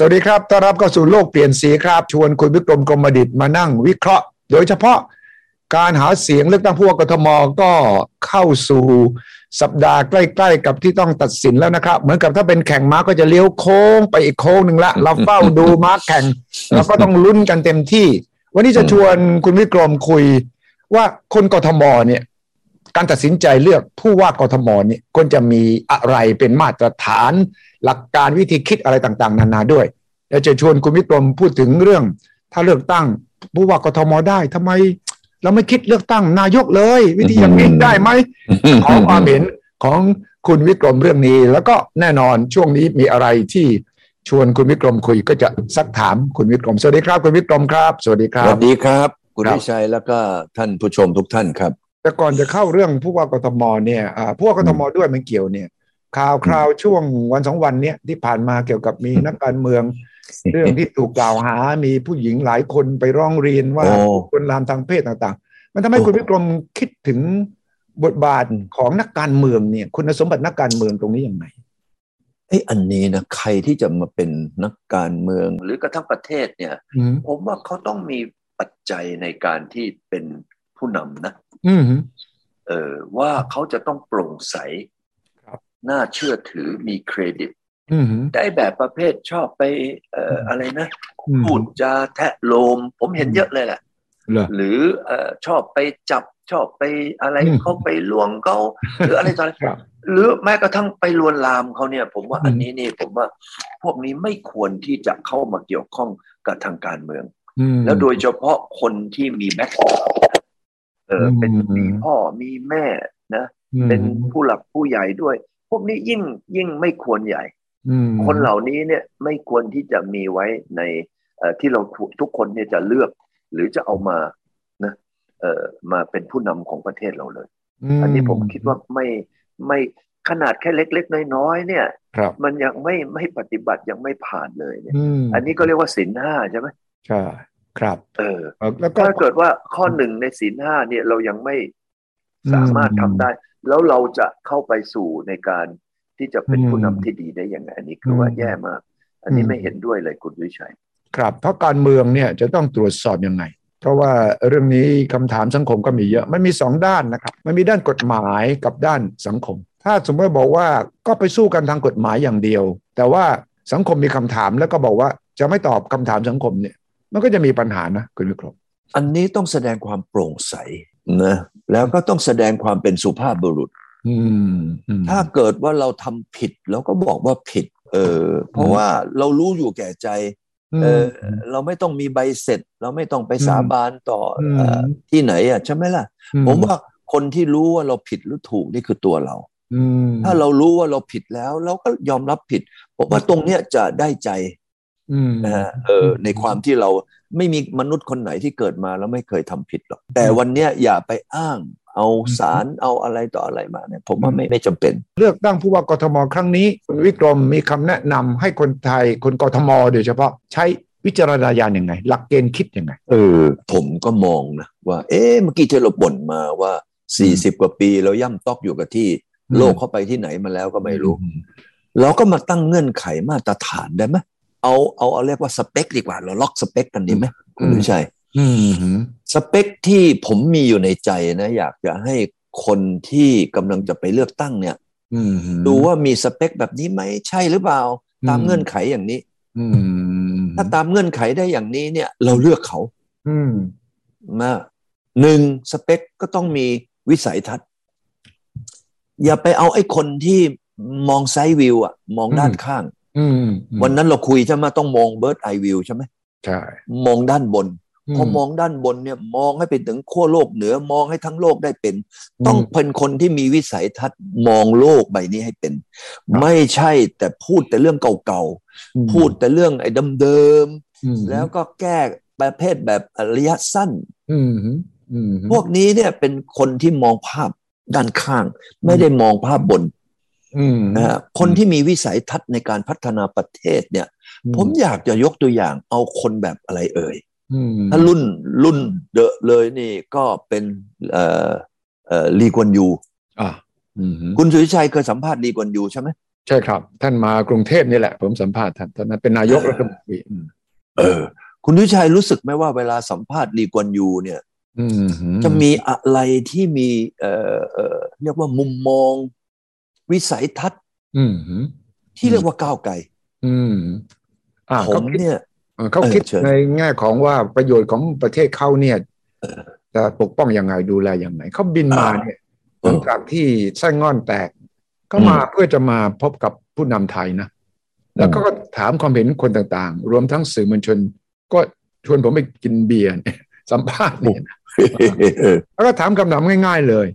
สวัสดีครับ ต้อนรับเข้าสู่โลกเปลี่ยนสีครับ ชวนคุณวิกรมกรมดิตมานั่งวิเคราะห์ โดยเฉพาะการหาเสียงเลือกตั้งผู้ว่ากทมก็เข้าสู่สัปดาห์ใกล้ๆกับที่ต้องตัดสินแล้วนะครับ เหมือนกับถ้าเป็นแข่งม้าก็จะเลี้ยวโค้งไปอีกโค้งหนึ่งละเราเฝ้าดูม้าแข่งเราก็ต้องลุ้นกันเต็มที่ วันนี้จะชวนคุณวิกรมคุยว่าคนกทมเนี่ย การตัดสินใจเลือกผู้ว่ากทมเนี่ยควรจะมีอะไรเป็นมาตรฐาน หลักการวิธีคิดอะไรต่างๆ นานาด้วย แล้วจะชวนคุณวิกรมพูดถึงเรื่อง ถ้าเลือกตั้งผู้ว่ากทมได้ทำไม เราไม่คิดเลือกตั้งนายกเลย วิธีอย่างนี้ได้ไหมขอความเห็นของคุณวิกรมเรื่องนี้ แล้วก็แน่นอนช่วงนี้มีอะไรที่ชวนคุณวิกรมคุยก็จะซักถามคุณวิกรมสวัสดีครับ คุณวิกรมครับ สวัสดีครัสบวัสดีครับ คุณครับวิชัยแล้วก็ท่านผู้ชมทุกท่านครับ แต่ก่อนจะเข้าเรื่องผู้ว่ากทมเนี่ยอ่าผู้ว่ากทมด้วยมันเกี่ยวเนี่ย ข่าวคราวช่วงวันสองวันเนี้ยที่ผ่านมาเกี่ยวกับมีนักการเมือง เรื่องที่ถูกกล่าวหามีผู้หญิงหลายคนไปร้องเรียนว่าโอ้คนลามทางเพศต่างๆ มันทำให้โอ้คุณวิกรมคิดถึงบทบาทของนักการเมืองเนี่ย คุณสมบัตินักการเมืองตรงนี้ยังไงไอ้ยอันนี้นะใครที่จะมาเป็นนักการเมืองหรือกระทั่งประเทศเนี่ยอืมผมว่าเขาต้องมีปัจจัยในการที่เป็นผู้นำนะอืม เออว่าเขาจะต้องโปร่งใสครับน่าเชื่อถือมีเครดิตอืมได้แบบประเภทชอบไปเอ่ออะไรนะอืมพูดจาแทะโลม ผมเห็นเยอะเลยแหละเหรอหรือเอ่อชอบไปจับชอบไปอะไรอืมเขาไปลวงเขาหรืออะไรต่ออะไรครับหรือแม้กระทั่งไปลวนลามเขาเนี่ย ผมว่าอืมอันนี้นี่ผมว่าพวกนี้ไม่ควรที่จะเข้ามาเกี่ยวข้องกับทางการเมืองอืมแล้วโดยเฉพาะคนที่มีแบ็ค เออเป็นอืมมีพ่อมีแม่นะอืมเป็นผู้หลักผู้ใหญ่ด้วย พวกนี้ยิ่งยิ่งไม่ควรใหญ่อืมคนเหล่านี้เนี่ยไม่ควรที่จะมีไว้ในเอ่อที่เราทุกคนเนี่ยจะเลือก หรือจะเอามานะเอ่อมาเป็นผู้นำของประเทศเราเลย อันนี้ผมคิดว่าไม่ไม่ขนาดแค่เล็ก ๆ น้อยๆเนี่ยครับมันยังไม่ไม่ปฏิบัติยังไม่ผ่านเลยเนี่ยอืมอันนี้ก็เรียกว่าศีลห้าใช่ไหมใช่ ครับเออเอ่อแล้วก็ถ้าเกิดว่าข้อหนึ่งในศีลห้าเนี่ยเรายังไม่สามารถทำได้ แล้วเราจะเข้าไปสู่ในการที่จะเป็นผู้นำที่ดีได้ยังไงอันนี้คือว่าแย่มาก อันนี้ไม่เห็นด้วยเลยคุณวิชัย ครับ เพราะการเมืองเนี่ยจะต้องตรวจสอบยังไง เพราะว่าเรื่องนี้คำถามสังคมก็มีเยอะ มันมีสองด้านนะครับ มันมีด้านกฎหมายกับด้านสังคม ถ้าสมมติบอกว่าก็ไปสู้กันทางกฎหมายอย่างเดียว แต่ว่าสังคมมีคำถามแล้วก็บอกว่าจะไม่ตอบคำถามสังคมเนี่ย มันก็จะมีปัญหานะคุณวิกรมอันนี้ต้องแสดงความโปร่งใสนะแล้วก็ต้องแสดงความเป็นสุภาพบุรุษอืมอืมถ้าเกิดว่าเราทำผิดเราก็บอกว่าผิด เออ เพราะว่าเรารู้อยู่แก่ใจ เออ เราไม่ต้องมีใบเสร็จ เราไม่ต้องไปสาบานต่ออมเอ่อที่ไหนอะใช่ไหมล่ะ ผมว่าคนที่รู้ว่าเราผิดหรือถูกนี่คือตัวเราอืมถ้าเรารู้ว่าเราผิดแล้ว เราก็ยอมรับผิดผมว่าตรงเนี้ยจะได้ใจอืม นะฮะเออในความที่เราไม่มีมนุษย์คนไหนที่เกิดมาแล้วไม่เคยทำผิดหรอก แต่วันเนี้ยอย่าไปอ้างเอาสารเอาอะไรต่ออะไรมาเนี่ยผมว่าไม่ไม่จำเป็น เลือกตั้งผู้ว่ากทมครั้งนี้คุณวิกรมมีคำแนะนำให้คนไทยคนกทมโดยเฉพาะใช้วิจารณญาณยังไง หลักเกณฑ์คิดยังไง เออ ผมก็มองนะว่า เอ๊ะเมื่อกี้ที่เราบ่นมาว่าสี่สิบกว่าปีเราย่ำตอกอยู่กับที่อืมโลกเข้าไปที่ไหนมาแล้วก็ไม่รู้ เราก็มาตั้งเงื่อนไขมาตรฐานได้ไหม เอาเอาเอาเรียกว่าสเปคดีกว่า เราล็อกสเปคกันดีไหมคุณวิชัยอืมสเปคที่ผมมีอยู่ในใจนะ อยากจะให้คนที่กำลังจะไปเลือกตั้งเนี่ยอืมดูว่ามีสเปคแบบนี้ไหมใช่หรือเปล่า ตามอืมเงื่อนไขอย่างนี้อืมถ้าตามเงื่อนไขได้อย่างนี้เนี่ย เราเลือกเขาอืมมาหนึ่งสเปคก็ต้องมีวิสัยทัศน์ อย่าไปเอาไอ้คนที่มองไซด์วิวอะมองด้านข้างอืม วันนั้นเราคุยใช่ไหมต้องมองเบิร์ดไอวิวใช่ไหมใช่มองด้านบนพอมองด้านบนเนี่ยมองให้เป็นถึงขั้วโลกเหนือมองให้ทั้งโลกได้เป็น ต้องเป็นคนที่มีวิสัยทัศน์มองโลกใบนี้ให้เป็น ไม่ใช่แต่พูดแต่เรื่องเก่าๆพูดแต่เรื่องไอ้เดิมอืมๆแล้วก็แก้ประเภทแบบระยะสั้นอืมอืมพวกนี้เนี่ยเป็นคนที่มองภาพด้านข้าง ไม่ได้มองภาพบนอืม นะฮะคนที่มีวิสัยทัศน์ในการพัฒนาประเทศเนี่ย ผมอยากจะยกตัวอย่างเอาคนแบบอะไรเอ่ยอืมถ้ารุ่นรุ่นเดอะเลยนี่ก็เป็นเอ่อเอ่อลีกวนยูอ่าอืมคุณสุริชัยเคยสัมภาษณ์ลีกวนยูใช่ไหมใช่ครับ ท่านมากรุงเทพนี่แหละ ผมสัมภาษณ์ท่านตอนนั้นเป็นนายกรัฐมนตรีอืมเออ คุณวิชัยรู้สึกไหมว่าเวลาสัมภาษณ์ลีกวนยูเนี่ยอืมจะมีอะไรที่มีเอ่อเอ่อเรียกว่ามุมมอง วิสัยทัศน์อืมที่เรียกว่าก้าวไกลอืมอ่าผเขามคิดเนี่ยเออเขาคิดเออเชิญในแง่ของว่าประโยชน์ของประเทศเขาเนี่ยจะปกป้องยังไงดูแลยังไงเขาบินมาเนี่ยหลังจากที่ไส้งอนแตก ก็มาเพื่อจะมาพบกับผู้นำไทยนะ แล้วก็ถามความเห็นคนต่างๆ รวมทั้งสื่อมวลชน ก็ชวนผมไปกินเบียร์เนี่ยสัมภาษณ์เนี่ยนะเออแล้วก็ถามคำถามง่าย ๆเลย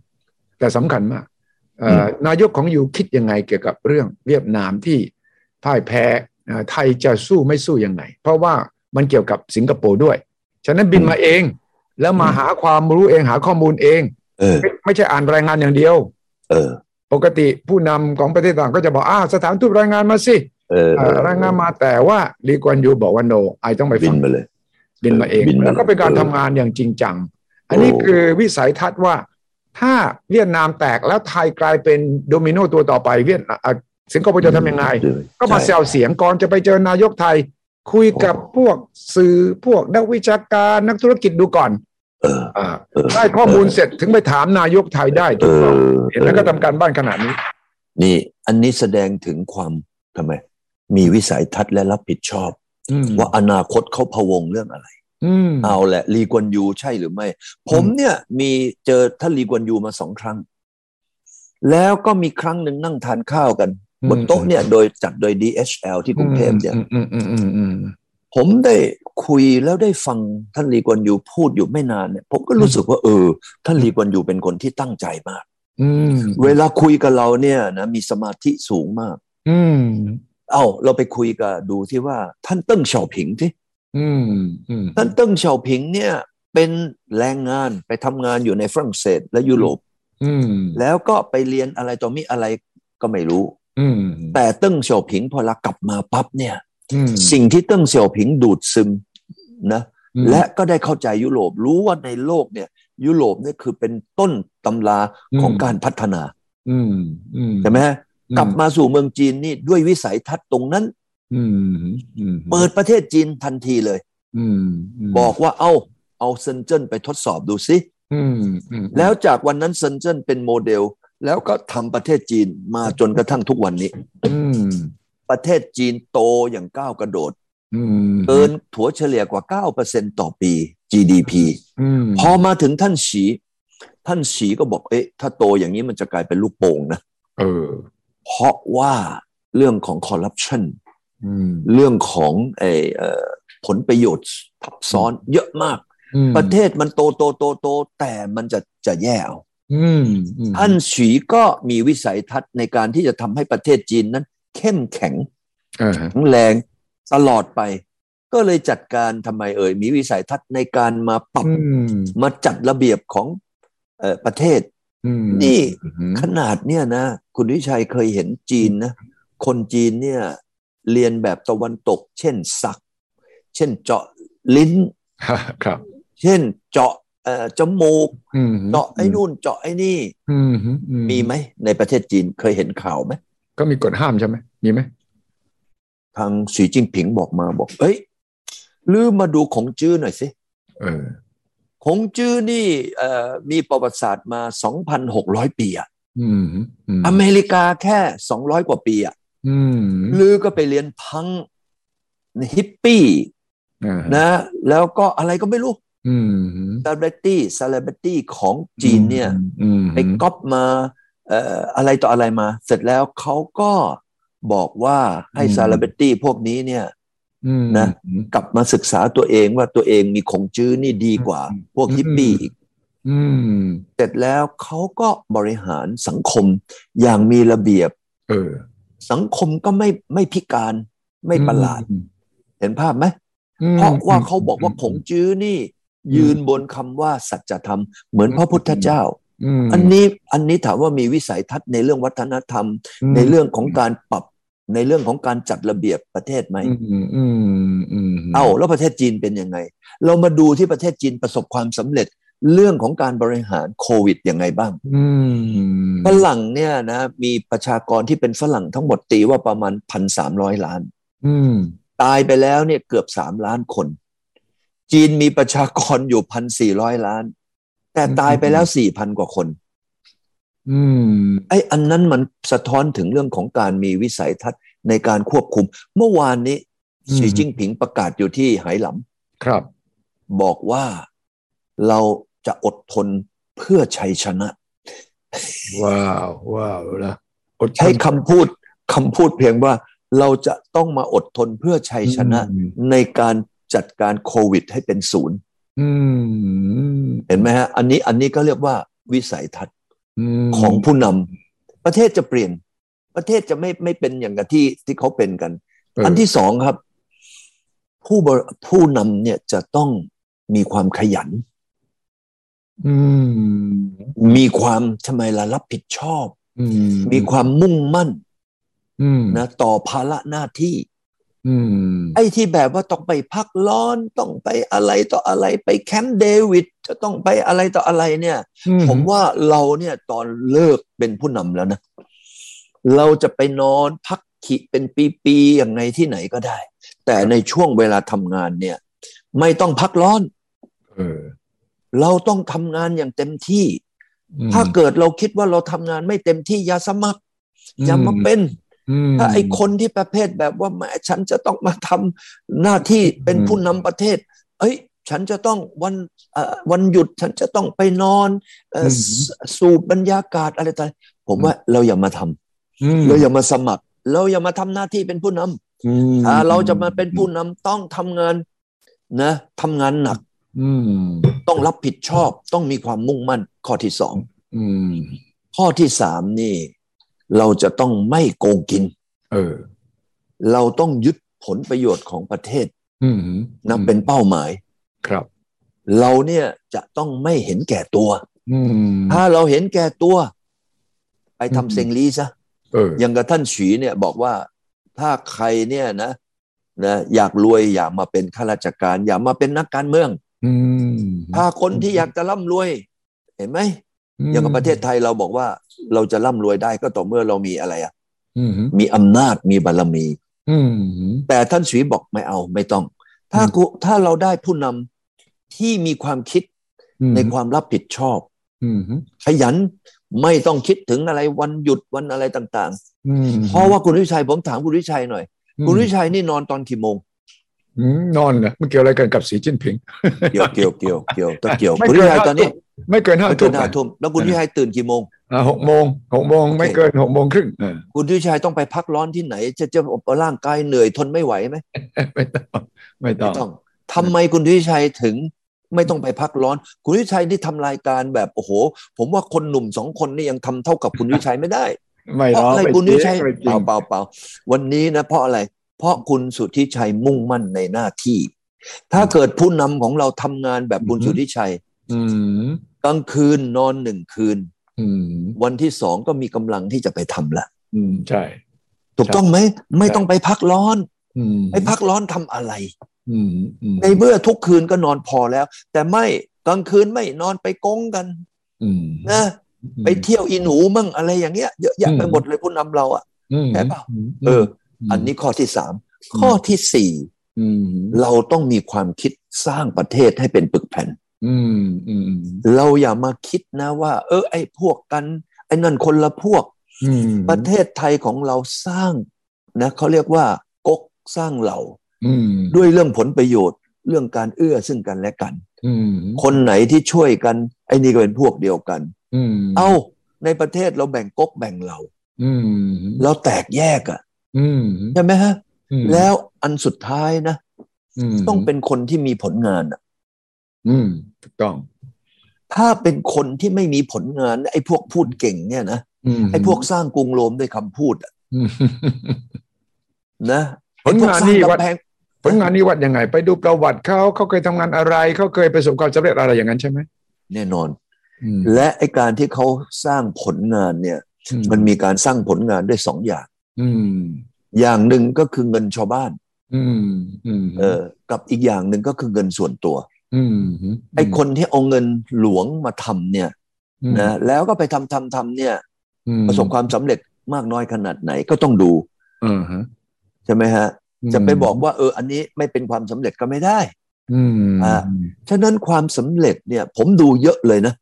แต่สำคัญมากเอ่อ นายกของยูคิดยังไงเกี่ยวกับเรื่องเวียดนามที่พ่ายแพ้เอ่อไทยจะสู้ไม่สู้ยังไง เพราะว่ามันเกี่ยวกับสิงคโปร์ด้วย ฉะนั้นบินมาเอง แล้วมาหาความรู้เองหาข้อมูลเองเออไม่ไม่ใช่อ่านรายงานอย่างเดียว เออ ปกติผู้นำของประเทศต่างก็จะบอกอ้าวสถานทูตรายงานมาสิเออเอ่อรายงานมาแต่ว่าลีกวนยูบอกว่าโนไอต้องไปบิฟันงมาเลยบินมาเองบินมาแล้วก็เป็นการเออทำงานอย่างจริงจัง อันนี้โอ้คือวิสัยทัศน์ว่า ถ้าเวียดนามแตกแล้วไทยกลายเป็นโดมิโนตัวต่อไปเวียดอะสิงคโปร์จะทำยังไง ก็มาแซใช่วเสียงก่อนจะไปเจอนายกไทย คุยกับพวกสื่อพวกนักวิชาการนักธุรกิจดูก่อนเอออ่าเออได้ข้อมูลเสร็จถึงไปถามนายกไทยได้เอถูกต้องอเห็นแล้วก็ทำการบ้านขนาดนี้ นี่อันนี้แสดงถึงความทำไม มีวิสัยทัศน์และรับผิดชอบอืมว่าอนาคตเขาพะวงเรื่องอะไรอืม เอาแหละลีกวนยูใช่หรือไม่ ผมเนี่ยมีเจอท่านลีกวนยูมาสองครั้ง แล้วก็มีครั้งหนึ่งนั่งทานข้าวกัน บนโต๊ะเนี่ยโดยจัดโดย DHL ที่กรุงเทพเนี่ยอืมอืมอืมอืมผมได้คุยแล้วได้ฟังท่านลีกวนยูพูดอยู่ไม่นานเนี่ย ผมก็รู้สึกว่าเออ ท่านลีกวนยูเป็นคนที่ตั้งใจมากอืมเวลาคุยกับเราเนี่ยนะมีสมาธิสูงมาก อืมเอ้าเราไปคุยกับดูที่ว่าท่านเติ้งเสี่ยวผิงที่ อืมอืมท่านเติ้งเสี่ยวผิงเนี่ย เป็นแรงงานไปทำงานอยู่ในฝรั่งเศสและยุโรปอืมแล้วก็ไปเรียนอะไรต่อมีอะไรก็ไม่รู้อืมแต่เติ้งเสี่ยวผิงพอละกลับมาปั๊บเนี่ยอืมสิ่งที่เติ้งเสี่ยวผิงดูดซึมนะ และก็ได้เข้าใจยุโรปรู้ว่าในโลกเนี่ย ยุโรปเนี่ยคือเป็นต้นตำราของการพัฒนาอืมอืมใช่ไหมฮะกลับมาสู่เมืองจีนนี่ด้วยวิสัยทัศน์ตรงนั้นอืมอืม เปิดประเทศจีนทันทีเลยอืมบอกว่าเอาเอาเซนเจิ้นไปทดสอบดูซิอืมอืมแล้วจากวันนั้นเซนเจิ้นเป็นโมเดล แล้วก็ทำประเทศจีนมาจนกระทั่งทุกวันนี้อืมประเทศจีนโตอย่างก้าวกระโดดอืมเกินถัวเฉลี่ยกว่า 9%ต่อปี GDP อืมพอมาถึงท่านฉี ท่านฉีก็บอก เอ๊ะ ถ้าโตอย่างนี้มันจะกลายเป็นลูกโป่งนะเออเพราะว่าเรื่องของคอร์รัปชันอืม เรื่องของเออเอ่อผลประโยชน์ทับซ้อนเยอะมากอืมประเทศมันโตโตโตโตแต่มันจะจะแย่เอาอืมอืมท่านฉีก็มีวิสัยทัศน์ในการที่จะทำให้ประเทศจีนนั้น เข้มแข็งเออแข็งแรงตลอดไป ก็เลยจัดการทำไมเอ่ยมีวิสัยทัศน์ในการมาปรับอืมมาจัดระเบียบของเอ่อประเทศอืมนี่อืมขนาดเนี่ยนะ คุณวิชัยเคยเห็นจีนนะ คนจีนเนี่ย เรียนแบบตะวันตก เช่นสัก เช่นเจาะลิ้นครับ เช่นเจาะเอ่อจมูกอืมเจาะไอ้นู่นเจาะไอ้นี่อืมอืมีไหมในประเทศจีนเคยเห็นข่าวไหมก็มีกฎห้ามใช่ไหมมีไหมทางสีจิ้นผิงบอกมาบอก เอ้ยลืมมาดูของจื้อหน่อยสิเออของจื้อนี่เอ่อมีประวัติศาสตร์มา 2,600 ปีอะอืมอืมอเมริกาแค่ 200 กว่าปีอะ อืมลือก็ไปเรียนพังฮิปปี้อ่านะ แล้วก็อะไรก็ไม่รู้อืมซ e เลบ r ตี้ซ e เลบ r ตี้ของจีนเนี่ยอืมไปก๊อปมาเอ่ออะไรต่ออะไรมา เสร็จแล้วเขาก็บอกว่าให้ซ e เลบ r ตี้พวกนี้เนี่ยอืมนะกลับมาศึกษาตัวเองว่าตัวเองมีของจื้อนี่ดีกว่า พวกฮิปปี้อีกอืมเสร็จแล้วเขาก็บริหารสังคมอย่างมีระเบียบเออ สังคมก็ไม่ไม่พิการไม่ประหลาดอืมเห็นภาพไหมอืมเพราะว่าเขาบอกว่าขงจื้อนี่ ยืนบนคำว่าสัจธรรม เหมือนพระพุทธเจ้ามอันนี้อันนี้ถามว่ามีวิสัยทัศน์ในเรื่องวัฒนธรรม ในเรื่องของการปรับในเรื่องของการจัดระเบียบประเทศไหมอืมอืมอืมเอ้าแล้วประเทศจีนเป็นยังไง เรามาดูที่ประเทศจีนประสบความสำเร็จ เรื่องของการบริหารโควิดยังไงบ้างอืมฝรั่งเนี่ยนะ มีประชากรที่เป็นฝรั่งทั้งหมดตีว่าประมาณพันสามร้อยล้านอืมตายไปแล้วเนี่ยเกือบสามล้านคน จีนมีประชากรอยู่พันสี่ร้อยล้าน แต่ตายไปแล้วสี่พันกว่าคนอืมไอ้อันนั้นมันสะท้อนถึงเรื่องของการมีวิสัยทัศน์ในการควบคุม เมื่อวานนี้อืมสีจิ้งผิงประกาศอยู่ที่ไหหลครับำบอกว่าเรา จะอดทนเพื่อชัยชนะ ว้าวว้าวนะอดทนใช้คำพูดคำพูดเพียงว่าเราจะต้องมาอดทนเพื่อชัยชนะอืมในการจัดการโควิดให้เป็นศูนย์อืมเห็นไหมฮะ อันนี้อันนี้ก็เรียกว่าวิสัยทัศน์มของผู้นำประเทศจะเปลี่ยน ประเทศจะไม่ไม่เป็นอย่างกับที่ที่เขาเป็นกันเอออันที่สองครับ ผู้บริผู้นำเนี่ยจะต้องมีความขยันอื มมีความทำไมล่ะรับผิดชอบอืมมีความมุ่งมั่นอืมนะต่อภาระหน้าที่อืมไอ้ที่แบบว่าต้องไปพักร้อนต้องไปอะไรต่ออะไรไปแคมป์เดวิดจะต้องไปอะไรต่ออะไรเนี่ย ผมว่าเราเนี่ยตอนเลิกเป็นผู้นำแล้วนะ เราจะไปนอนพักขีเป็นปีๆอย่างไงที่ไหนก็ได้ แต่ในช่วงเวลาทำงานเนี่ย ไม่ต้องพักร้อน เออเราต้องทำงานอย่างเต็มที่อืมถ้าเกิดเราคิดว่าเราทำงานไม่เต็มที่อย่าสมัครอย่ามาเป็นอืมถ้าไอ้คนที่ประเภทแบบว่าแหมฉันจะต้องมาทำหน้าที่เป็นผู้นำประเทศ เอ้ย ฉันจะต้องวันเอ่อวันหยุดฉันจะต้องไปนอนเอ่ออสสูบบรรยากาศอะไรต่างๆผมว่าเราอย่ามาทำอืมเราอย่ามาสมัคร เราอย่ามาทำหน้าที่เป็นผู้นำอืมถ้าเราจะมาเป็นผู้นำต้องทำงานนะทำงานหนักอืม ต้องรับผิดชอบต้องมีความมุ่งมั่น ข้อที่สองอืมข้อที่สามนี่ เราจะต้องไม่โกงกิน เออ เราต้องยึดผลประโยชน์ของประเทศอืมนะเป็นเป้าหมาย ครับ เราเนี่ยจะต้องไม่เห็นแก่ตัวอืมถ้าเราเห็นแก่ตัว ไปอืมทำเซงลีซะเอออย่างกับท่านฉีเนี่ยบอกว่าถ้าใครเนี่ยนะนะอยากรวยอยากมาเป็นข้าราชการ อยากมาเป็นนักการเมืองอืม ถ้าคนที่อยากจะร่ำรวย เห็นไหมอย่างกับประเทศไทยเราบอกว่า เราจะร่ำรวยได้ก็ต่อเมื่อเรามีอะไรอะอืมมีอำนาจมีบารมีอืมแต่ท่านฉีบอกไม่เอาไม่ต้อง ถ้ากูถ้าเราได้ผู้นำที่มีความคิดในความรับผิดชอบอืมขยันไม่ต้องคิดถึงอะไรวันหยุดวันอะไรต่างอืมๆเพราะว่าคุณวิชัยผมถามคุณวิชัยหน่อย คุณวิชัยนี่นอนตอนกี่โมงอืม นอนเหรอมันเกี่ยวอะไรกันกับสีจิ้นผิง เกี่ยวเกี่ยวเกี่ยวเกี่ยวต้องเกี่ยวไม่คุณเกิวินชัยห้าตอนนี้ทุ่มไม่เกินห้าไม่เกิทุ่มนห้าทุ่มแล้วคุณวิชัยตื่นกี่โมงอ่าหกโมงหกโมงไม่เกินหกโมงครึ่งเออคุณวิชัยต้องไปพักร้อนที่ไหน จะจะร่างกายเหนื่อยทนไม่ไหวไหมไม่ต้องไม่ต้ไม่องต้องทำไมคุณวิชัยถึงไม่ต้องไปพักร้อน คุณวิชัยที่ทำรายการแบบโอ้โห ผมว่าคนหนุ่มสองคนนี่ยังทำเท่ากับคุณวิชัยไม่ได้ ไม่เพหรราะอกอะไรไม่คุณจริวิงชัยไม่จเปริงล่าเปล่าเปล่าวันนี้นะเพราะอะไร เพราะคุณสุทธิชัยมุ่งมั่นในหน้าที่ ถ้าเกิดผู้นำของเราทำงานแบบคุณสุทธิชัยอืมกลางคืนนอนหนึ่งคืนอืมวันที่สองก็มีกำลังที่จะไปทำละอืมใช่ ถูกต้องไหมไม่ต้องไปพักร้อนอืมไปพักร้อนทำอะไรอืมอืมในเมื่อทุกคืนก็นอนพอแล้ว แต่ไม่กลางคืนไม่นอนไปกงกันอืมนะไปเที่ยวอีหนูมั่งอะไรอย่างเงี้ยเยอะแยะไปหมดเลยผู้นำเราอะอืมแค่เปล่าเออ อันนี้ข้อที่สามข้อที่สี่อืมเราต้องมีความคิดสร้างประเทศให้เป็นปึกแผ่นอืมอืมเราอย่ามาคิดนะว่า เออ ไอ้พวกกัน ไอ้นั่นคนละพวกอืมประเทศไทยของเราสร้างนะเขาเรียกว่ากกสร้างเหล่าอืมด้วยเรื่องผลประโยชน์ เรื่องการเอื้อซึ่งกันและกันอืมคนไหนที่ช่วยกัน ไอ้นี่ก็เป็นพวกเดียวกันอืมเอ้า ในประเทศเราแบ่งก๊กแบ่งเหล่าอืมเราแตกแยกอะอืม ใช่ไหมฮะอืมแล้วอันสุดท้ายนะมต้องเป็นคนที่มีผลงานอะอืมถูกต้อง ถ้าเป็นคนที่ไม่มีผลงาน ไอ้พวกพูดเก่งเนี่ยนะมไอ้พวกสร้างกรุงโรมด้วยคำพูดอะอืมนะผลงานนี่ไอ้พวกสร้วัดกำแพงผลงานนี้วัดยังไง ไปดูประวัติเขาเขาเคยทำงานอะไรเขาเคยประสบความสำเร็จอะไรอย่างนั้นใช่ไหมแน่นอนอืมและไอ้การที่เขาสร้างผลงานเนี่ย มันมีการสร้างผลงานด้วยสองอย่าง อืม อย่างหนึ่งก็คือเงินชาวบ้าน อืมอืมเออ กับอีกอย่างหนึ่งก็คือเงินส่วนตัว อืมไอ้คนที่เอาเงินหลวงมาทำเนี่ยนะแล้วก็ไปทำทำทำเนี่ย ประสบความสำเร็จมากน้อยขนาดไหนก็ต้องดูเออฮะใช่ไหมฮะ จะไปบอกว่า เออ อันนี้ไม่เป็นความสำเร็จก็ไม่ได้อืมอ่าฉะนั้นความสำเร็จเนี่ย ผมดูเยอะเลยนะ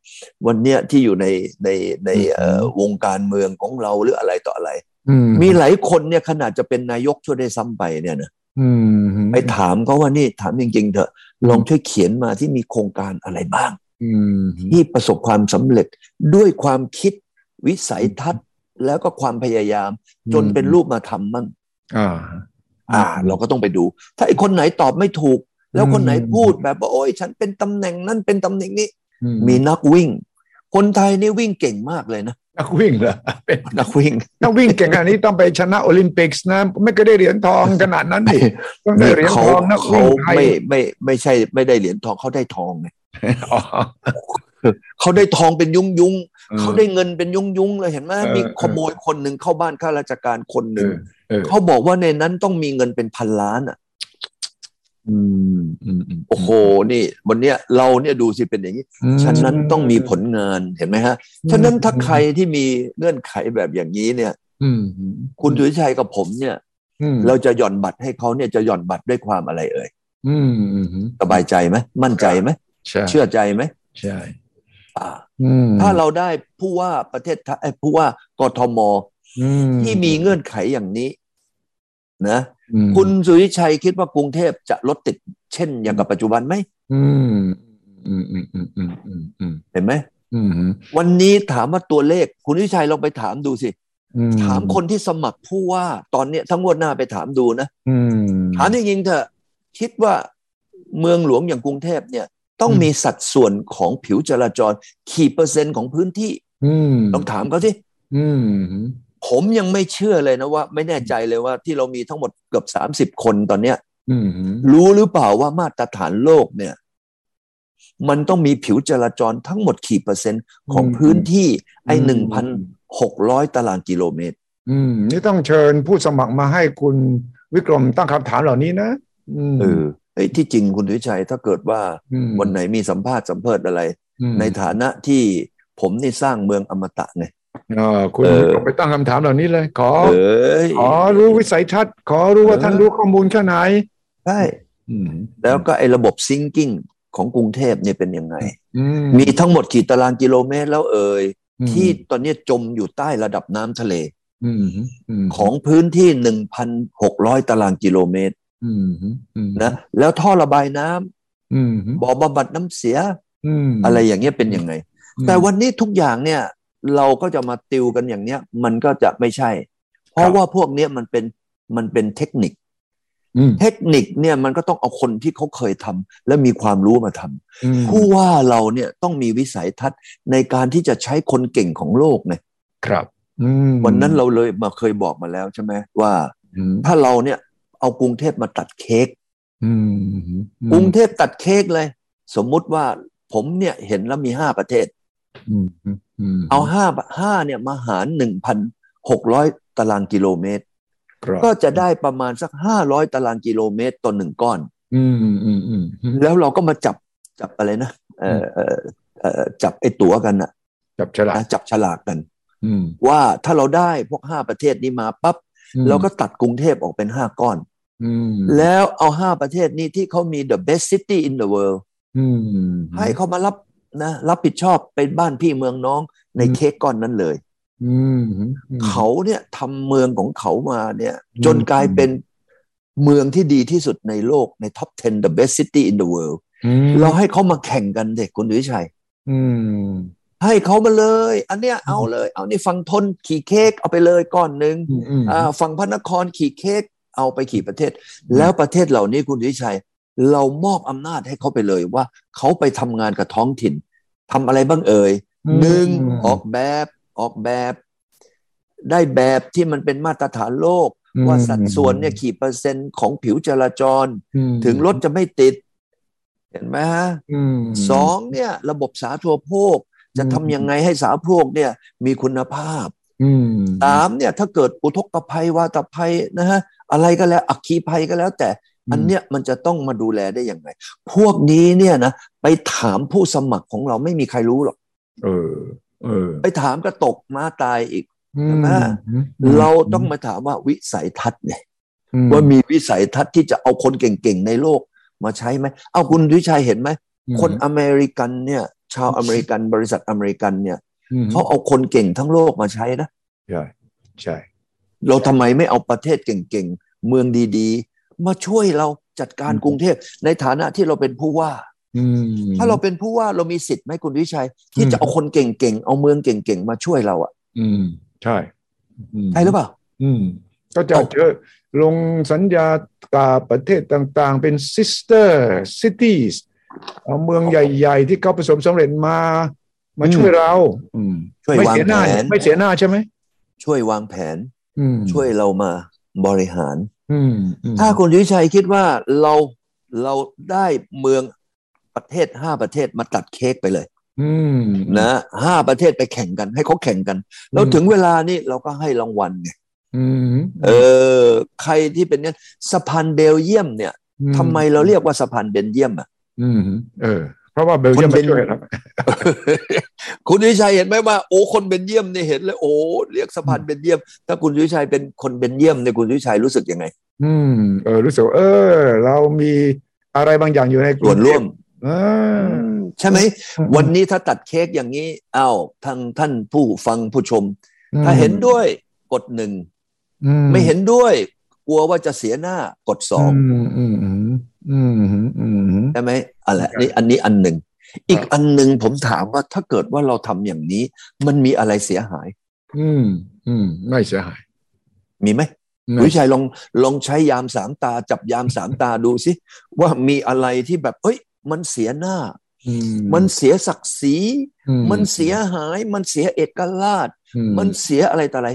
วันเนี้ยที่อยู่ในในในเอ่อวงการเมืองของเราหรืออะไรต่ออะไรอื มมีหลายคนเนี่ยขนาดจะเป็นนายกช่วยได้ซ้ำไปเนี่ยนะอืมไปถามเขาว่านี่ถามจริงๆเถอะลองช่วยเขียนมาที่มีโครงการอะไรบ้างอืมที่ประสบความสำเร็จด้วยความคิดวิสัยทัศน์แล้วก็ความพยายาม จนเป็นรูปมาทำมั่งอ่าอ่าเราก็ต้องไปดู ถ้าไอ้คนไหนตอบไม่ถูก แล้วคนไหนอืมพูดแบบว่าโอ้ยฉันเป็นตำแหน่งนั้นเป็นตำแหน่งนี้อืมีนักวิ่ง คนไทยนี่วิ่งเก่งมากเลยนะนักวิ่งเหรอเป็นนักวิ่งนักวิ่งเก่งขนาดนี้ต้องไปชนะโอลิมปิกส์นะ ไม่เคยได้เหรียญทองขนาดนั้นดิต้องได้เหรียญเขาทองนักเขาวิ่งไทยไม่ไม่ไม่ใช่ไม่ได้เหรียญทองเขาได้ทองไงอ๋อเขาได้ทองเป็นยุ้งยุ้งออเขาได้เงินเป็นยุ้งยุ้งเลยเห็นไหมเออมีขโมยคนหนึ่งเข้าบ้านข้าราชการคนหนึ่งเออเออเขาบอกว่าในนั้นต้องมีเงินเป็นพันล้านอะ อืมอืมอืมโอ้โห นี่วันเนี้ยเราเนี่ยดูสิเป็นอย่างนี้อืมฉะนั้นต้องมีผลงานเห็นไหมฮะ ฉะนั้นถ้าใครที่มีเงื่อนไขแบบอย่างนี้เนี่ยอืมอืมคุณดุยชัยกับผมเนี่ยอืมเราจะหย่อนบัตรให้เขาเนี่ยจะหย่อนบัตรด้วยความอะไรเอ่ยอืมอืมอืมสบายใจไหมมั่นใจไหมใช่เชื่อใจไหมใช่อ่าอืมถ้าเราได้ผู้ว่าประเทศไทยเอ้ยผู้ว่ากทมอืมที่มีเงื่อนไขอย่างนี้ นะอืม คุณสุริชัยคิดว่ากรุงเทพจะรถติดเช่นอย่างกับปัจจุบันไหมอืมอืมอืมอืมอืมอืมอืมเห็นไหมอืมวันนี้ถามว่าตัวเลข คุณสุริชัยลองไปถามดูสิอืถามคนที่สมัครผู้ว่าตอนเนี้ยทั้งงวดหน้าไปถามดูนะอืมถามจริงๆเถอะคิดว่าเมืองหลวงอย่างกรุงเทพเนี่ย ต้องมีสัดส่วนของผิวจราจรกี่เปอร์เซ็นต์ของพื้นที่อืมลองถามเขาสิอืม ผมยังไม่เชื่อเลยนะว่า ไม่แน่ใจเลยว่าที่เรามีทั้งหมดเกือบสามสิบคนตอนเนี้ยอืมรู้หรือเปล่าว่ามาตรฐานโลกเนี่ย มันต้องมีผิวจราจรทั้งหมดกี่เปอร์เซ็นต์ของพื้นที่ไอ้หนึ่งพันหกร้อยตารางกิโลเมตร อืม นี่ต้องเชิญผู้สมัครมาให้คุณวิกรมตั้งคำถามเหล่านี้นะอืมเออเอ้ยที่จริงคุณวิชัยถ้าเกิดว่ามวันไหนมีสัมภาษณ์สัมเพิดอะไรอืมในฐานะที่ผมนี่สร้างเมืองอมตะไงเออ คุณเออวิกรมไปตั้งคำถามเหล่านี้เลย ขอเอ้ยขอรู้วิสัยทัศน์ขอรู้ว่าเออท่านรู้ข้อมูลแค่ไหนใช่อืมแล้วก็ไอ้ระบบซิงกิ้งของกรุงเทพเนี่ยเป็นยังไงอืมมีทั้งหมดกี่ตารางกิโลเมตรแล้วเอ่ยอืมที่ตอนนี้จมอยู่ใต้ระดับน้ำทะเลอืมอืมของพื้นที่หนึ่งพันหกร้อยตารางกิโลเมตรอืมอืมนะแล้วท่อระบายน้ำอืมบ่อบำบัดน้ำเสียอืมอะไรอย่างเงี้ยเป็นยังไง แต่วันนี้ทุกอย่างเนี่ย เราก็จะมาติวกันอย่างเนี้ย มันก็จะไม่ใช่ เพราะว่าพวกเนี้ยมันเป็นมันเป็นเทคนิคอืมเทคนิคเนี่ยมันก็ต้องเอาคนที่เขาเคยทำและมีความรู้มาทำอืมผู้ว่าเราเนี่ยต้องมีวิสัยทัศน์ในการที่จะใช้คนเก่งของโลกเนี่ยครับอืมวันนั้นเราเลยมาเคยบอกมาแล้วใช่ไหมว่าอืมถ้าเราเนี่ยเอากรุงเทพมาตัดเค้กอืมกรุงเทพตัดเค้กเลย สมมุติว่าผมเนี่ยเห็นแล้วมีห้าประเทศอืมอืมอืม เอาห้าห้าเนี่ยมาหารหนึ่งพันหกร้อยตารางกิโลเมตรครับก็จะได้ประมาณสักห้าร้อยตารางกิโลเมตรต่อหนึ่งก้อน อืมอืมอืมอืมแล้วเราก็มาจับจับอะไรนะเออเออเออจับไอ้ตั๋วกันนะจับฉลากนะจับฉลากกันอืมว่าถ้าเราได้พวกห้าประเทศนี้มาปั๊บอืมเราก็ตัดกรุงเทพออกเป็นห้าก้อนอืมแล้วเอาห้าประเทศนี้ที่เขามี the best city in the world อืมให้เขามารับ นะรับผิดชอบเป็นบ้านพี่เมืองน้องในอืมเค้กก้อนนั้นเลยอืมอืมเขาเนี่ยทำเมืองของเขามาเนี่ยอืมจนกลายเป็นเมืองที่ดีที่สุดในโลกใน top 10 the best city in the world อืมเราให้เขามาแข่งกันเด็กคุณวิชัยอืมให้เขามาเลย อันเนี้ยเอาเลย เอานี่ฝั่งทนขี่เค้กเอาไปเลยก้อนหนึ่งอืมอืมอ่าฝั่งพระนครขี่เค้กเอาไปขี่ประเทศ แล้วประเทศเหล่านี้คุณวิชัย เรามอบอำนาจให้เขาไปเลยว่าเขาไปทำงานกับท้องถิ่นทำอะไรบ้างเอ่ยหนึ่งออกแบบออกแบบ ได้แบบที่มันเป็นมาตรฐานโลก ว่าสัดส่วนเนี่ยกี่เปอร์เซ็นต์ของผิวจราจรอืมถึงรถจะไม่ติด เห็นไหมฮะอืมสองเนี่ย ระบบสาธารณโภคจะทำยังไงให้สาธารณโภคเนี่ยมีคุณภาพอืมสามเนี่ยถ้าเกิดอุทกภัยวาตภัยนะฮะอะไรก็แล้วอัคคีภัยก็แล้วแต่ อันเนี้ยมันจะต้องมาดูแลได้ยังไง พวกนี้เนี่ยนะไปถามผู้สมัครของเราไม่มีใครรู้หรอก เออ เออ ไปถามก็ตกมาตายอีกอืใช่ไหมเราต้องมาถามว่าวิสัยทัศน์เนี่ยอืมว่ามีวิสัยทัศน์ที่จะเอาคนเก่งๆในโลกมาใช้ไหม เอาคุณวิชัยเห็นไหม คนอเมริกันเนี่ย ชาวอเมริกันบริษัทอเมริกันเนี่ยอืมเขาเอาคนเก่งทั้งโลกมาใช้นะ ใช่ ใช่ เราทำไมไม่เอาประเทศเก่งๆ เมืองดีๆ มาช่วยเราจัดการกรุงเทพในฐานะที่เราเป็นผู้ว่าอืมถ้าเราเป็นผู้ว่าเรามีสิทธิ์ไหมคุณวิชัย ที่อืมจะเอาคนเก่งๆเอาเมืองเก่งๆมาช่วยเราอะ อืม ใช่มใช่หรือเปล่า อืม ก็จะเอาเจอลงสัญญากับประเทศต่างๆ เป็น sister cities เอาเมืองใหญ่ๆ ที่เขาผสมสำเร็จมา มาช่วยเราอืมช่วยไม่วางเสียหน้าแผนไม่เสียหน้าใช่ไหมช่วยวางแผนอืมช่วยเรามาบริหารอืมอืม ถ้าคุณวิชัยคิดว่าเราเราได้เมืองประเทศห้าประเทศมาตัดเค้กไปเลยอืมนะห้าประเทศไปแข่งกัน ให้เขาแข่งกัน แล้วถึงเวลานี้เราก็ให้รางวัลไงอืมเออ ใครที่เป็นเนี่ยสะพานเบลเยียมเนี่ยทำไมเราเรียกว่าสะพานเบลเยียมอะอืมเออ เพราะว่าเบลเยียมคนเป็มานช่วยเราคุณวิชัยเห็นไหมว่าโอ้คนเบลเยียมเนี่ยเห็นเลยโอ้เรียกสะพานเบลเยียม ถ้าคุณวิชัยเป็นคนเบลเยียมเนี่ยคุณวิชัยรู้สึกยังไง อืมเออรู้สึกว่าเออ เรามีอะไรบางอย่างอยู่ในกส่วนร่วมเออใช่ไหมอืมวันนี้ถ้าตัดเค้กอย่างนี้อ้าวทางท่านผู้ฟังผู้ชมอืมถ้าเห็นด้วยกดหนึ่งอืไม่เห็นด้วยกลัวว่าจะเสียหน้ากดสองอืมอืมอืมอืมอืมอืมใช่ไหม อะไรนี่อันนี้อันหนึ่ง อีกอันหนึ่งผมถามว่าถ้าเกิดว่าเราทำอย่างนี้ มันมีอะไรเสียหาย อืม อืม ไม่เสียหาย มีไหมไม่วิชัยลองลองใช้ยามสามตา จับยามสามตาดูสิว่ามีอะไรที่แบบ เอ้ย มันเสียหน้าอืมันเสียศักดิ์ศรีอืมันเสียหาย มันเสียเอกราชอืมันเสียอะไรต่ออะไร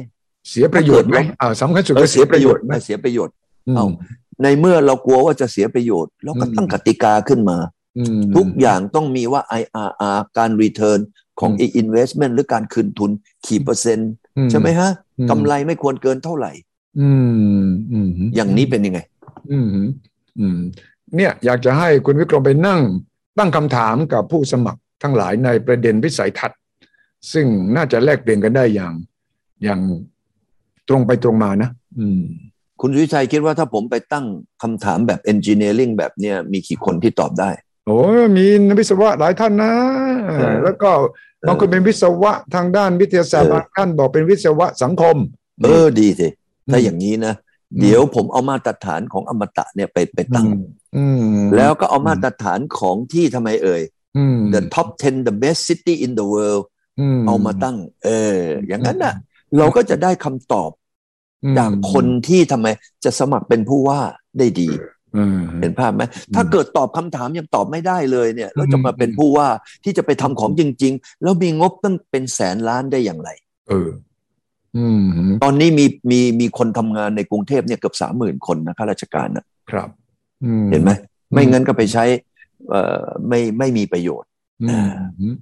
เสียประโยชน์ไหมอ่าสำคัญสุดเอก็อเสียประโยชน์ไหมเสียประโยชน์อืมเอ้าในเมื่อเรากลัวว่าจะเสียประโยชน์ เราก็ตั้งอืมกติกาขึ้นมาอืม ทุกอย่างต้องมีว่า IRR การ return ของอืม investment หรือการคืนทุนกี่เปอร์เซ็นต์อืใช่ไหมฮะอืมกำไรไม่ควรเกินเท่าไหร่อืมอืมอย่างนี้เป็นยังไงอืมอืมเนี่ยอยากจะให้คุณวิกรมไปนั่ง ตั้งคำถามกับผู้สมัครทั้งหลายในประเด็นวิสัยทัศน์ ซึ่งน่าจะแลกเปลี่ยนกันได้อย่างอย่างตรงไปตรงมานะอืมคุณวิชัยคิดว่าถ้าผมไปตั้งคำถามแบบ engineering แบบเนี้ยมีกี่คนที่ตอบได้ โอ้ยมีนักวิศวะหลายท่านนะเออแล้วก็บางคนเป็นวิศวะทางด้านวิทยาศาสตร์เออบางท่านบอกเป็นวิศวะสังคม เออดีสิ ถ้าอืมอย่างนี้นะอืมเดี๋ยวผมเอามาตรฐานของอมตะเนี่ยไปไปตั้งอืมแล้วก็เอามาตรฐานของที่ทำไมเอ่ยอืม the top 10 the best city in the world เอามาตั้ง เออ อย่างนั้นน่ะ เราก็จะได้คำตอบอืมจากคนที่ทำไมจะสมัครเป็นผู้ว่าได้ดีอืม เห็นภาพไหมถ้าเกิดตอบคำถามยังตอบไม่ได้เลยเนี่ยแล้วจะมาเป็นผู้ว่าที่จะไปทำของจริง ๆ แล้วมีงบตั้งเป็นแสนล้านได้อย่างไร เอออืมตอนนี้มีมีมีคนทำงานในกรุงเทพเนี่ยเกือบสามหมื่นคนนะข้าราชการนะครับอืมเห็นไหมไม่งั้นก็ไปใช้เอ่อไม่ไม่มีประโยชน์อืม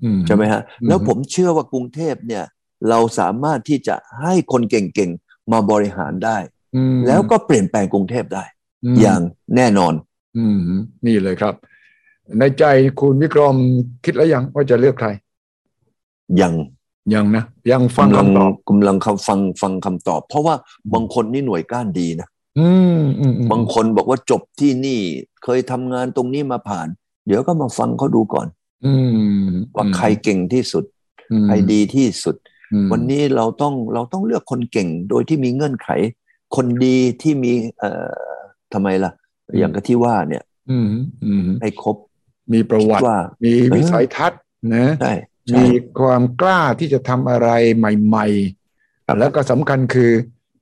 อืมใช่ไหมฮะอืมแล้วผมเชื่อว่ากรุงเทพเนี่ย เราสามารถที่จะให้คนเก่งๆ มาบริหารได้อืมแล้วก็เปลี่ยนแปลงกรุงเทพได้ม อย่างแน่นอน อืมนี่เลยครับ ในใจคุณวิกรมคิดแล้วยังว่าจะเลือกใคร ยังยังนะ ยังฟังกำลังคำตอบกำลังคำฟังฟังคำตอบ เพราะว่าบางคนนี่หน่วยก้านดีนะอืมอืมอืมบางคนบอกว่าจบที่นี่ เคยทำงานตรงนี้มาผ่าน เดี๋ยวก็มาฟังเขาดูก่อนอืมว่าใครเก่งที่สุดอืมใครดีที่สุดอืมวันนี้เราต้องเราต้องเลือกคนเก่งโดยที่มีเงื่อนไข คนดีที่มีเอ่อ ทำไมล่ะ อย่างกับที่ว่าเนี่ย อืมอืมให้ครบ มีประวัติว่ามีวิสัยทัศน์นะใช่ใช่มีความกล้าที่จะทำอะไรใหม่ครับๆแล้วก็สำคัญคือ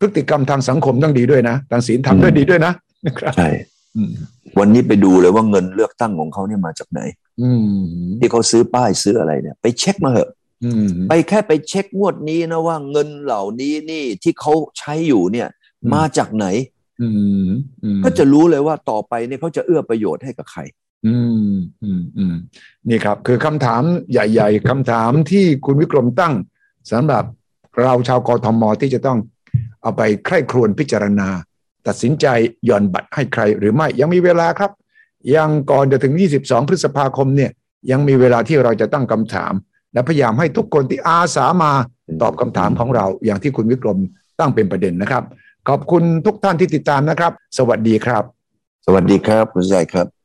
พฤติกรรมทางสังคมต้องดีด้วยนะทางศีลธรรมด้วยดีด้วยนะนะครับใช่อืมวันนี้ไปดูเลยว่าเงินเลือกตั้งของเขาเนี่ยมาจากไหนอืมที่เขาซื้อป้ายซื้ออะไรเนี่ย ไปเช็คมาเหอะอืมไปแค่ไปเช็คงวดนี้นะว่าเงินเหล่านี้นี่ที่เขาใช้อยู่เนี่ยอืมมาจากไหนอืมอืม ก็จะรู้เลยว่าต่อไปเนี่ยเขาจะเอื้อประโยชน์ให้กับใคร อืมอืมอืมนี่ครับ คือคำถามใหญ่ ๆคำถามที่คุณวิกรมตั้งสำหรับเราชาวกรทมที่จะต้องเอาไปใคร่ครวญพิจารณา ตัดสินใจหย่อนบัตรให้ใครหรือไม่ยังมีเวลาครับ ยังก่อนจะถึง 22 พฤษภาคมเนี่ย ยังมีเวลาที่เราจะตั้งคำถาม และพยายามให้ทุกคนที่อาสามาตอบคำถามของเรา อย่างที่คุณวิกรมตั้งเป็นประเด็นนะครับ ขอบคุณทุกท่านที่ติดตามนะครับ สวัสดีครับ สวัสดีครับคุณใหญ่ครับ